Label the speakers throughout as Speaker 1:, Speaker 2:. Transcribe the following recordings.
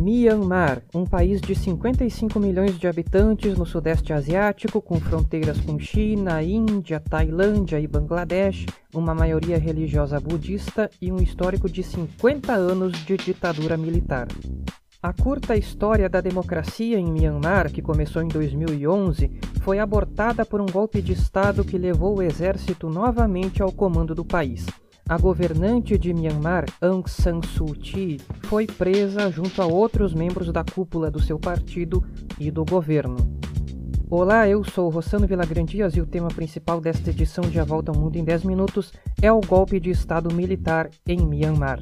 Speaker 1: Myanmar, um país de 55 milhões de habitantes no Sudeste Asiático, com fronteiras com China, Índia, Tailândia e Bangladesh, uma maioria religiosa budista e um histórico de 50 anos de ditadura militar. A curta história da democracia em Myanmar, que começou em 2011, foi abortada por um golpe de Estado que levou o exército novamente ao comando do país. A governante de Myanmar, Aung San Suu Kyi, foi presa junto a outros membros da cúpula do seu partido e do governo. Olá, eu sou Rossano Vilagrandias e o tema principal desta edição de A Volta ao Mundo em 10 Minutos é o golpe de Estado militar em Myanmar.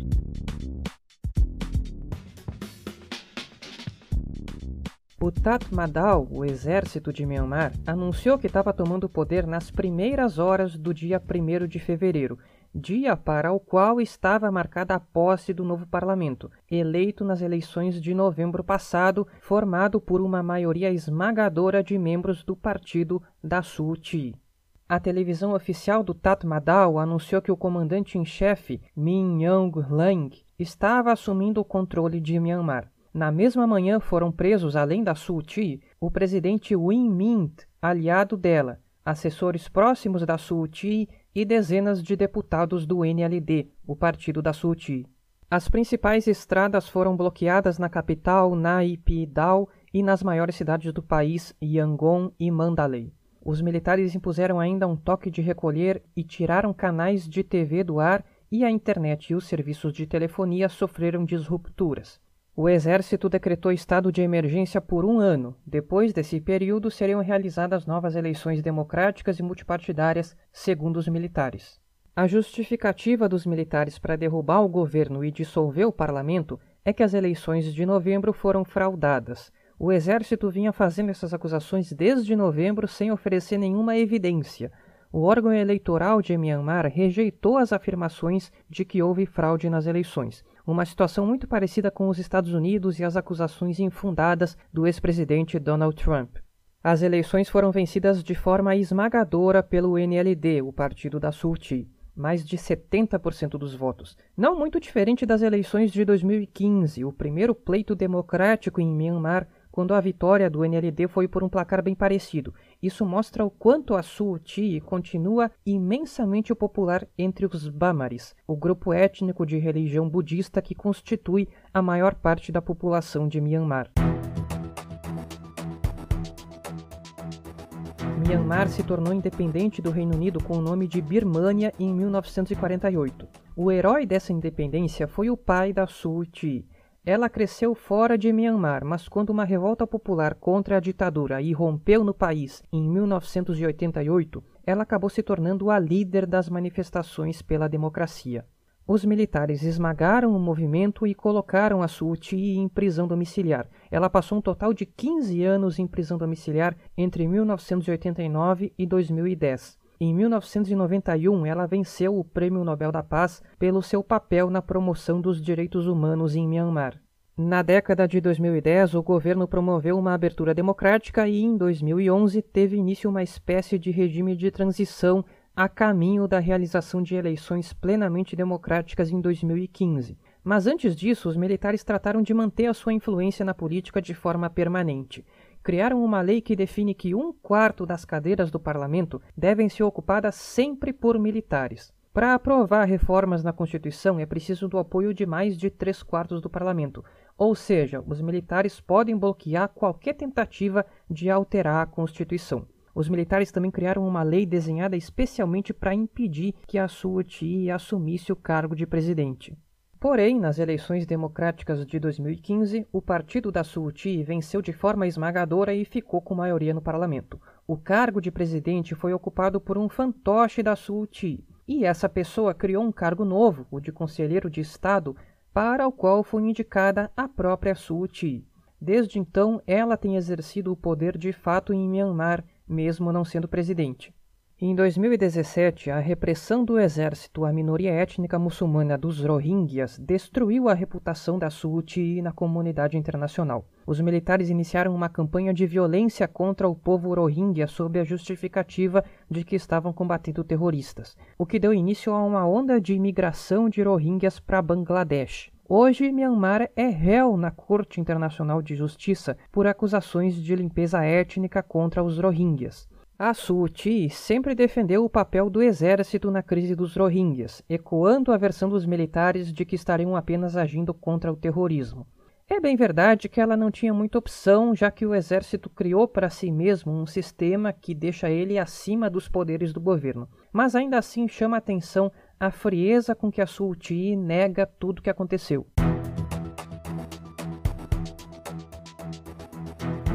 Speaker 1: O Tatmadaw, o exército de Myanmar, anunciou que estava tomando poder nas primeiras horas do dia 1 de fevereiro dia para o qual estava marcada a posse do novo parlamento, eleito nas eleições de novembro passado, formado por uma maioria esmagadora de membros do partido da Suu Kyi. A televisão oficial do Tatmadaw anunciou que o comandante em chefe, Min Aung Hlaing, estava assumindo o controle de Myanmar. Na mesma manhã foram presos, além da Suu Kyi, o presidente Win Mint, aliado dela, assessores próximos da Suu Kyi e dezenas de deputados do NLD, o partido da Suu Kyi. As principais estradas foram bloqueadas na capital, Naypyidaw, e nas maiores cidades do país, Yangon e Mandalay. Os militares impuseram ainda um toque de recolher e tiraram canais de TV do ar e a internet e os serviços de telefonia sofreram disrupturas. O exército decretou estado de emergência por um ano. Depois desse período, seriam realizadas novas eleições democráticas e multipartidárias, segundo os militares. A justificativa dos militares para derrubar o governo e dissolver o parlamento é que as eleições de novembro foram fraudadas. O exército vinha fazendo essas acusações desde novembro sem oferecer nenhuma evidência. O órgão eleitoral de Myanmar rejeitou as afirmações de que houve fraude nas eleições uma situação muito parecida com os Estados Unidos e as acusações infundadas do ex-presidente Donald Trump. As eleições foram vencidas de forma esmagadora pelo NLD, o partido da Sulti, mais de 70% dos votos. Não muito diferente das eleições de 2015, o primeiro pleito democrático em Myanmar quando a vitória do NLD foi por um placar bem parecido. Isso mostra o quanto a Suu Kyi continua imensamente popular entre os Bamaris, o grupo étnico de religião budista que constitui a maior parte da população de Myanmar. Myanmar se tornou independente do Reino Unido com o nome de Birmânia em 1948. O herói dessa independência foi o pai da Suu Kyi, ela cresceu fora de Myanmar, mas quando uma revolta popular contra a ditadura irrompeu no país em 1988, ela acabou se tornando a líder das manifestações pela democracia. Os militares esmagaram o movimento e colocaram a Suu Kyi em prisão domiciliar. Ela passou um total de 15 anos em prisão domiciliar entre 1989 e 2010. Em 1991, ela venceu o Prêmio Nobel da Paz pelo seu papel na promoção dos direitos humanos em Myanmar. Na década de 2010, o governo promoveu uma abertura democrática e, em 2011, teve início uma espécie de regime de transição a caminho da realização de eleições plenamente democráticas em 2015. Mas antes disso, os militares trataram de manter a sua influência na política de forma permanente criaram uma lei que define que um quarto das cadeiras do parlamento devem ser ocupadas sempre por militares. Para aprovar reformas na Constituição é preciso do apoio de mais de três quartos do parlamento, ou seja, os militares podem bloquear qualquer tentativa de alterar a Constituição. Os militares também criaram uma lei desenhada especialmente para impedir que a Suu Kyi assumisse o cargo de presidente. Porém, nas eleições democráticas de 2015, o partido da Suu Kyi venceu de forma esmagadora e ficou com maioria no parlamento. O cargo de presidente foi ocupado por um fantoche da Suu Kyi, e essa pessoa criou um cargo novo, o de conselheiro de Estado, para o qual foi indicada a própria Suu Kyi. Desde então, ela tem exercido o poder de fato em Myanmar, mesmo não sendo presidente. Em 2017, a repressão do exército à minoria étnica muçulmana dos Rohingyas destruiu a reputação da Suu Kyi na comunidade internacional. Os militares iniciaram uma campanha de violência contra o povo Rohingya sob a justificativa de que estavam combatendo terroristas, o que deu início a uma onda de imigração de Rohingyas para Bangladesh. Hoje, Myanmar é réu na Corte Internacional de Justiça por acusações de limpeza étnica contra os Rohingyas. A Suu Kyi sempre defendeu o papel do exército na crise dos Rohingyas, ecoando a versão dos militares de que estariam apenas agindo contra o terrorismo. É bem verdade que ela não tinha muita opção, já que o exército criou para si mesmo um sistema que deixa ele acima dos poderes do governo. Mas ainda assim chama atenção a frieza com que a Suu Kyi nega tudo o que aconteceu.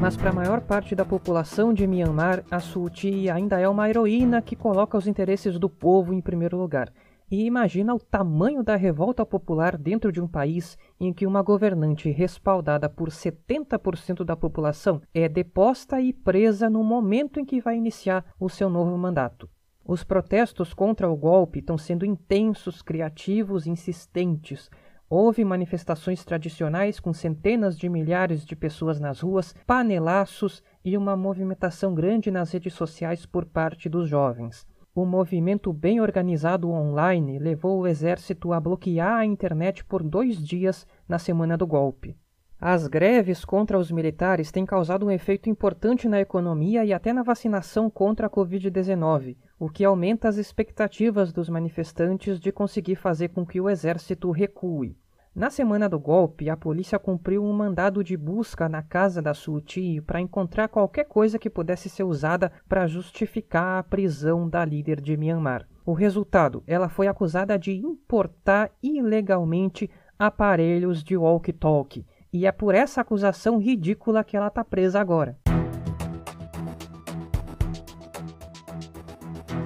Speaker 1: Mas para a maior parte da população de Myanmar, a Suu Kyi ainda é uma heroína que coloca os interesses do povo em primeiro lugar. E imagina o tamanho da revolta popular dentro de um país em que uma governante respaldada por 70% da população é deposta e presa no momento em que vai iniciar o seu novo mandato. Os protestos contra o golpe estão sendo intensos, criativos, insistentes. Houve manifestações tradicionais com centenas de milhares de pessoas nas ruas, panelaços e uma movimentação grande nas redes sociais por parte dos jovens. O movimento bem organizado online levou o exército a bloquear a internet por dois dias na semana do golpe. As greves contra os militares têm causado um efeito importante na economia e até na vacinação contra a Covid-19, o que aumenta as expectativas dos manifestantes de conseguir fazer com que o exército recue. Na semana do golpe, a polícia cumpriu um mandado de busca na casa da Suti para encontrar qualquer coisa que pudesse ser usada para justificar a prisão da líder de Myanmar. O resultado, ela foi acusada de importar ilegalmente aparelhos de walkie-talkie e é por essa acusação ridícula que ela está presa agora.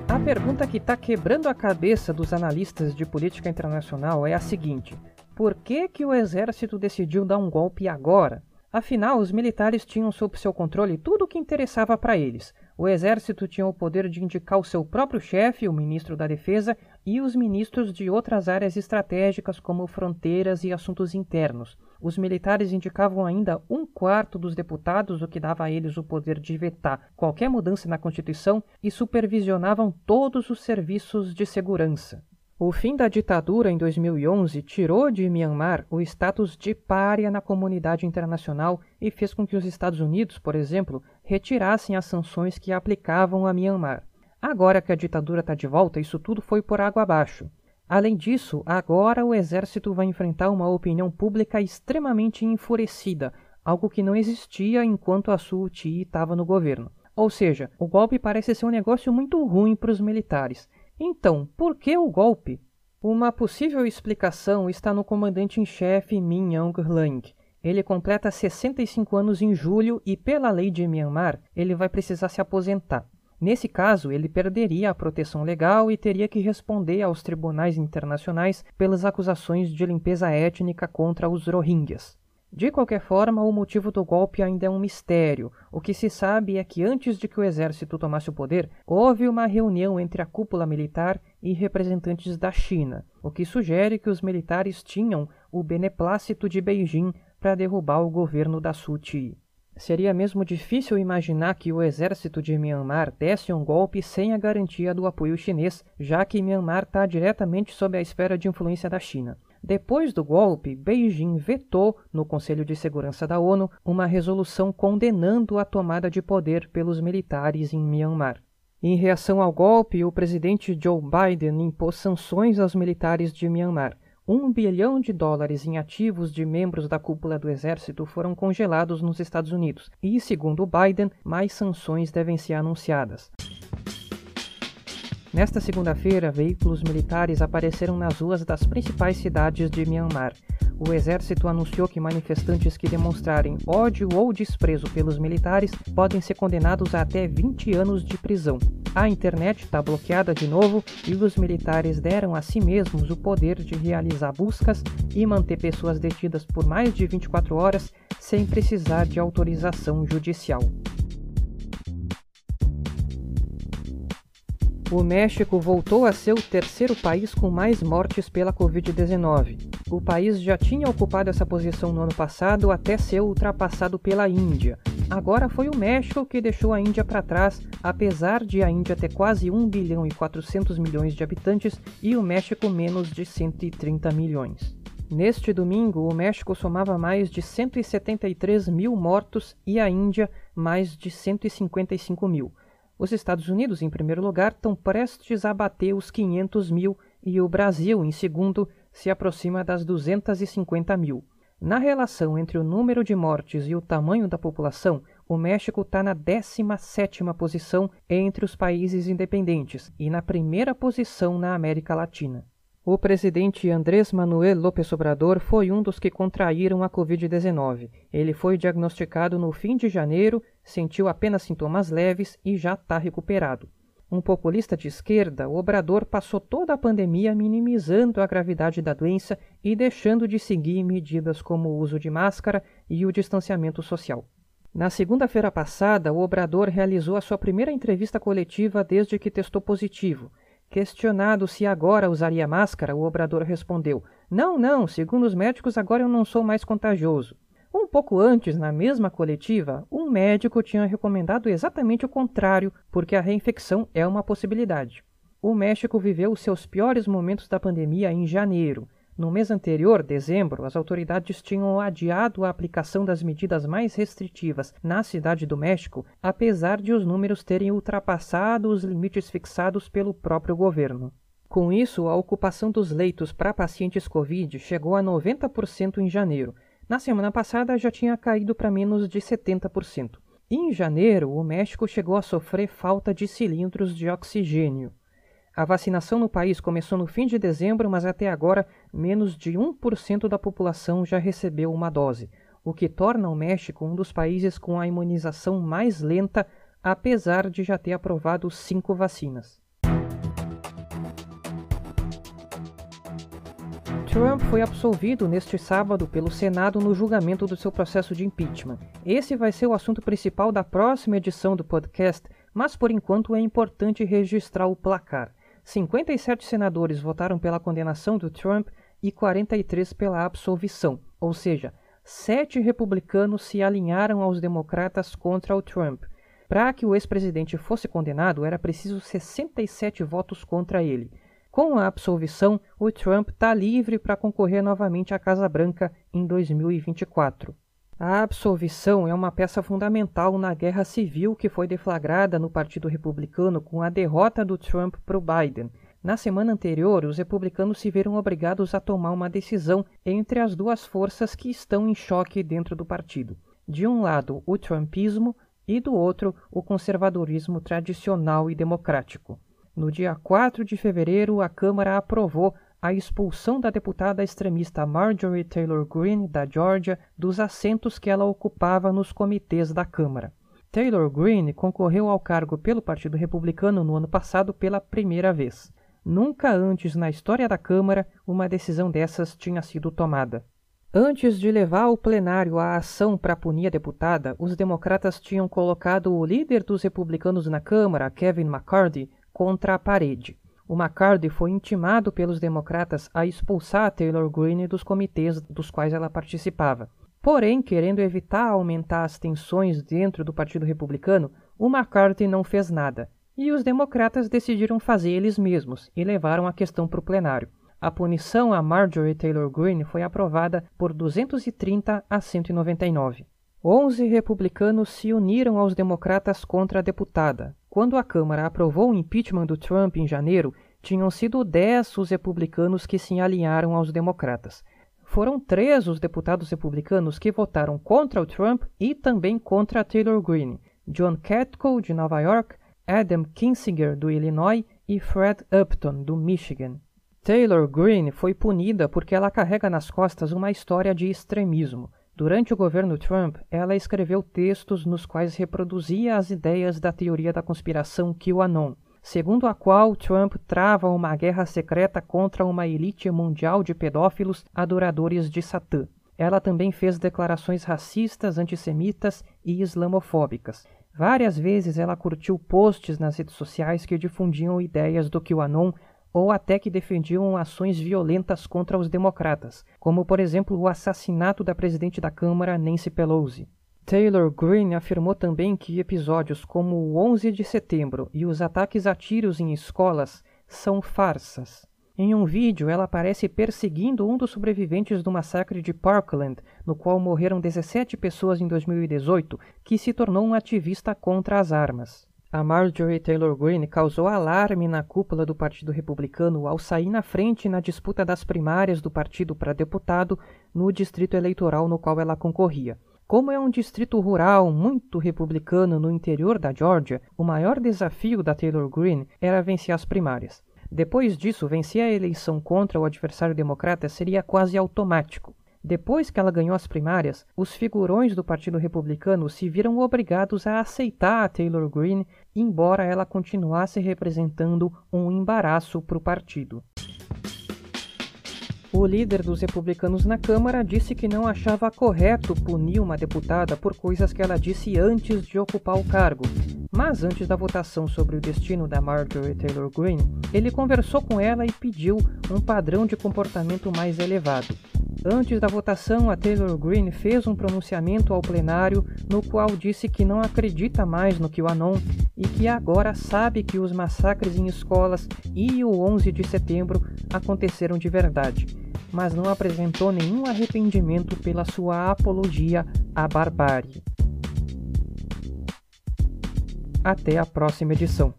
Speaker 1: A pergunta que está quebrando a cabeça dos analistas de política internacional é a seguinte: por que, que o exército decidiu dar um golpe agora? Afinal, os militares tinham sob seu controle tudo o que interessava para eles. O exército tinha o poder de indicar o seu próprio chefe, o ministro da Defesa, e os ministros de outras áreas estratégicas, como fronteiras e assuntos internos. Os militares indicavam ainda um quarto dos deputados, o que dava a eles o poder de vetar qualquer mudança na Constituição, e supervisionavam todos os serviços de segurança. O fim da ditadura em 2011 tirou de Myanmar o status de párea na comunidade internacional e fez com que os Estados Unidos, por exemplo, retirassem as sanções que aplicavam a Myanmar. Agora que a ditadura está de volta, isso tudo foi por água abaixo. Além disso, agora o exército vai enfrentar uma opinião pública extremamente enfurecida, algo que não existia enquanto a Suu Kyi estava no governo. Ou seja, o golpe parece ser um negócio muito ruim para os militares. Então, por que o golpe? Uma possível explicação está no comandante em chefe Min Aung Hlaing. Ele completa 65 anos em julho e, pela lei de Myanmar, ele vai precisar se aposentar. Nesse caso, ele perderia a proteção legal e teria que responder aos tribunais internacionais pelas acusações de limpeza étnica contra os Rohingyas. De qualquer forma, o motivo do golpe ainda é um mistério. O que se sabe é que antes de que o exército tomasse o poder, houve uma reunião entre a cúpula militar e representantes da China, o que sugere que os militares tinham o beneplácito de Beijing para derrubar o governo da Suu Kyi. Seria mesmo difícil imaginar que o exército de Myanmar desse um golpe sem a garantia do apoio chinês, já que Myanmar está diretamente sob a esfera de influência da China. Depois do golpe, Beijing vetou, no Conselho de Segurança da ONU, uma resolução condenando a tomada de poder pelos militares em Myanmar. Em reação ao golpe, o presidente Joe Biden impôs sanções aos militares de Myanmar. Um bilhão de dólares em ativos de membros da cúpula do exército foram congelados nos Estados Unidos, e, segundo Biden, mais sanções devem ser anunciadas. Nesta segunda-feira, veículos militares apareceram nas ruas das principais cidades de Myanmar. O exército anunciou que manifestantes que demonstrarem ódio ou desprezo pelos militares podem ser condenados a até 20 anos de prisão. A internet está bloqueada de novo e os militares deram a si mesmos o poder de realizar buscas e manter pessoas detidas por mais de 24 horas sem precisar de autorização judicial. O México voltou a ser o terceiro país com mais mortes pela Covid-19. O país já tinha ocupado essa posição no ano passado até ser ultrapassado pela Índia. Agora foi o México que deixou a Índia para trás, apesar de a Índia ter quase 1 bilhão e 400 milhões de habitantes e o México menos de 130 milhões. Neste domingo, o México somava mais de 173 mil mortos e a Índia mais de 155 mil. Os Estados Unidos, em primeiro lugar, estão prestes a bater os 500 mil e o Brasil, em segundo, se aproxima das 250 mil. Na relação entre o número de mortes e o tamanho da população, o México está na 17ª posição entre os países independentes e na primeira posição na América Latina. O presidente Andrés Manuel López Obrador foi um dos que contraíram a Covid-19. Ele foi diagnosticado no fim de janeiro, sentiu apenas sintomas leves e já está recuperado. Um populista de esquerda, o Obrador passou toda a pandemia minimizando a gravidade da doença e deixando de seguir medidas como o uso de máscara e o distanciamento social. Na segunda-feira passada, o Obrador realizou a sua primeira entrevista coletiva desde que testou positivo. Questionado se agora usaria máscara, o obrador respondeu: Não, não, segundo os médicos, agora eu não sou mais contagioso. Um pouco antes, na mesma coletiva, um médico tinha recomendado exatamente o contrário, porque a reinfecção é uma possibilidade. O México viveu os seus piores momentos da pandemia em janeiro. No mês anterior, dezembro, as autoridades tinham adiado a aplicação das medidas mais restritivas na cidade do México, apesar de os números terem ultrapassado os limites fixados pelo próprio governo. Com isso, a ocupação dos leitos para pacientes Covid chegou a 90% em janeiro. Na semana passada já tinha caído para menos de 70%. Em janeiro, o México chegou a sofrer falta de cilindros de oxigênio. A vacinação no país começou no fim de dezembro, mas até agora menos de 1% da população já recebeu uma dose, o que torna o México um dos países com a imunização mais lenta, apesar de já ter aprovado cinco vacinas. Trump foi absolvido neste sábado pelo Senado no julgamento do seu processo de impeachment. Esse vai ser o assunto principal da próxima edição do podcast, mas por enquanto é importante registrar o placar. 57 senadores votaram pela condenação do Trump e 43 pela absolvição, ou seja, sete republicanos se alinharam aos democratas contra o Trump. Para que o ex-presidente fosse condenado, era preciso 67 votos contra ele. Com a absolvição, o Trump está livre para concorrer novamente à Casa Branca em 2024. A absolvição é uma peça fundamental na guerra civil que foi deflagrada no Partido Republicano com a derrota do Trump para o Biden. Na semana anterior, os republicanos se viram obrigados a tomar uma decisão entre as duas forças que estão em choque dentro do partido. De um lado, o trumpismo e do outro, o conservadorismo tradicional e democrático. No dia 4 de fevereiro, a Câmara aprovou a expulsão da deputada extremista Marjorie Taylor Greene, da Geórgia, dos assentos que ela ocupava nos comitês da Câmara. Taylor Greene concorreu ao cargo pelo Partido Republicano no ano passado pela primeira vez. Nunca antes na história da Câmara uma decisão dessas tinha sido tomada. Antes de levar o plenário à ação para punir a deputada, os democratas tinham colocado o líder dos republicanos na Câmara, Kevin McCarthy, contra a parede o McCarthy foi intimado pelos democratas a expulsar Taylor Greene dos comitês dos quais ela participava. Porém, querendo evitar aumentar as tensões dentro do Partido Republicano, o McCarthy não fez nada, e os democratas decidiram fazer eles mesmos e levaram a questão para o plenário. A punição a Marjorie Taylor Greene foi aprovada por 230 a 199. Onze republicanos se uniram aos democratas contra a deputada, quando a Câmara aprovou o impeachment do Trump em janeiro, tinham sido dez os republicanos que se alinharam aos democratas. Foram três os deputados republicanos que votaram contra o Trump e também contra Taylor Greene: John Katko, de Nova York, Adam Kinzinger, do Illinois, e Fred Upton, do Michigan. Taylor Greene foi punida porque ela carrega nas costas uma história de extremismo. Durante o governo Trump, ela escreveu textos nos quais reproduzia as ideias da teoria da conspiração QAnon, segundo a qual Trump trava uma guerra secreta contra uma elite mundial de pedófilos adoradores de Satã. Ela também fez declarações racistas, antissemitas e islamofóbicas. Várias vezes ela curtiu posts nas redes sociais que difundiam ideias do QAnon ou até que defendiam ações violentas contra os democratas, como por exemplo o assassinato da presidente da Câmara, Nancy Pelosi. Taylor Greene afirmou também que episódios como o 11 de setembro e os ataques a tiros em escolas são farsas. Em um vídeo, ela aparece perseguindo um dos sobreviventes do massacre de Parkland, no qual morreram 17 pessoas em 2018, que se tornou um ativista contra as armas. A Marjorie Taylor Greene causou alarme na cúpula do Partido Republicano ao sair na frente na disputa das primárias do partido para deputado no distrito eleitoral no qual ela concorria. Como é um distrito rural muito republicano no interior da Geórgia, o maior desafio da Taylor Greene era vencer as primárias. Depois disso, vencer a eleição contra o adversário democrata seria quase automático. Depois que ela ganhou as primárias, os figurões do Partido Republicano se viram obrigados a aceitar a Taylor Greene, embora ela continuasse representando um embaraço para o partido. O líder dos republicanos na Câmara disse que não achava correto punir uma deputada por coisas que ela disse antes de ocupar o cargo. Mas antes da votação sobre o destino da Marjorie Taylor Greene, ele conversou com ela e pediu um padrão de comportamento mais elevado. Antes da votação, a Taylor Greene fez um pronunciamento ao plenário no qual disse que não acredita mais no QAnon e que agora sabe que os massacres em escolas e o 11 de setembro aconteceram de verdade mas não apresentou nenhum arrependimento pela sua apologia à barbárie. Até a próxima edição.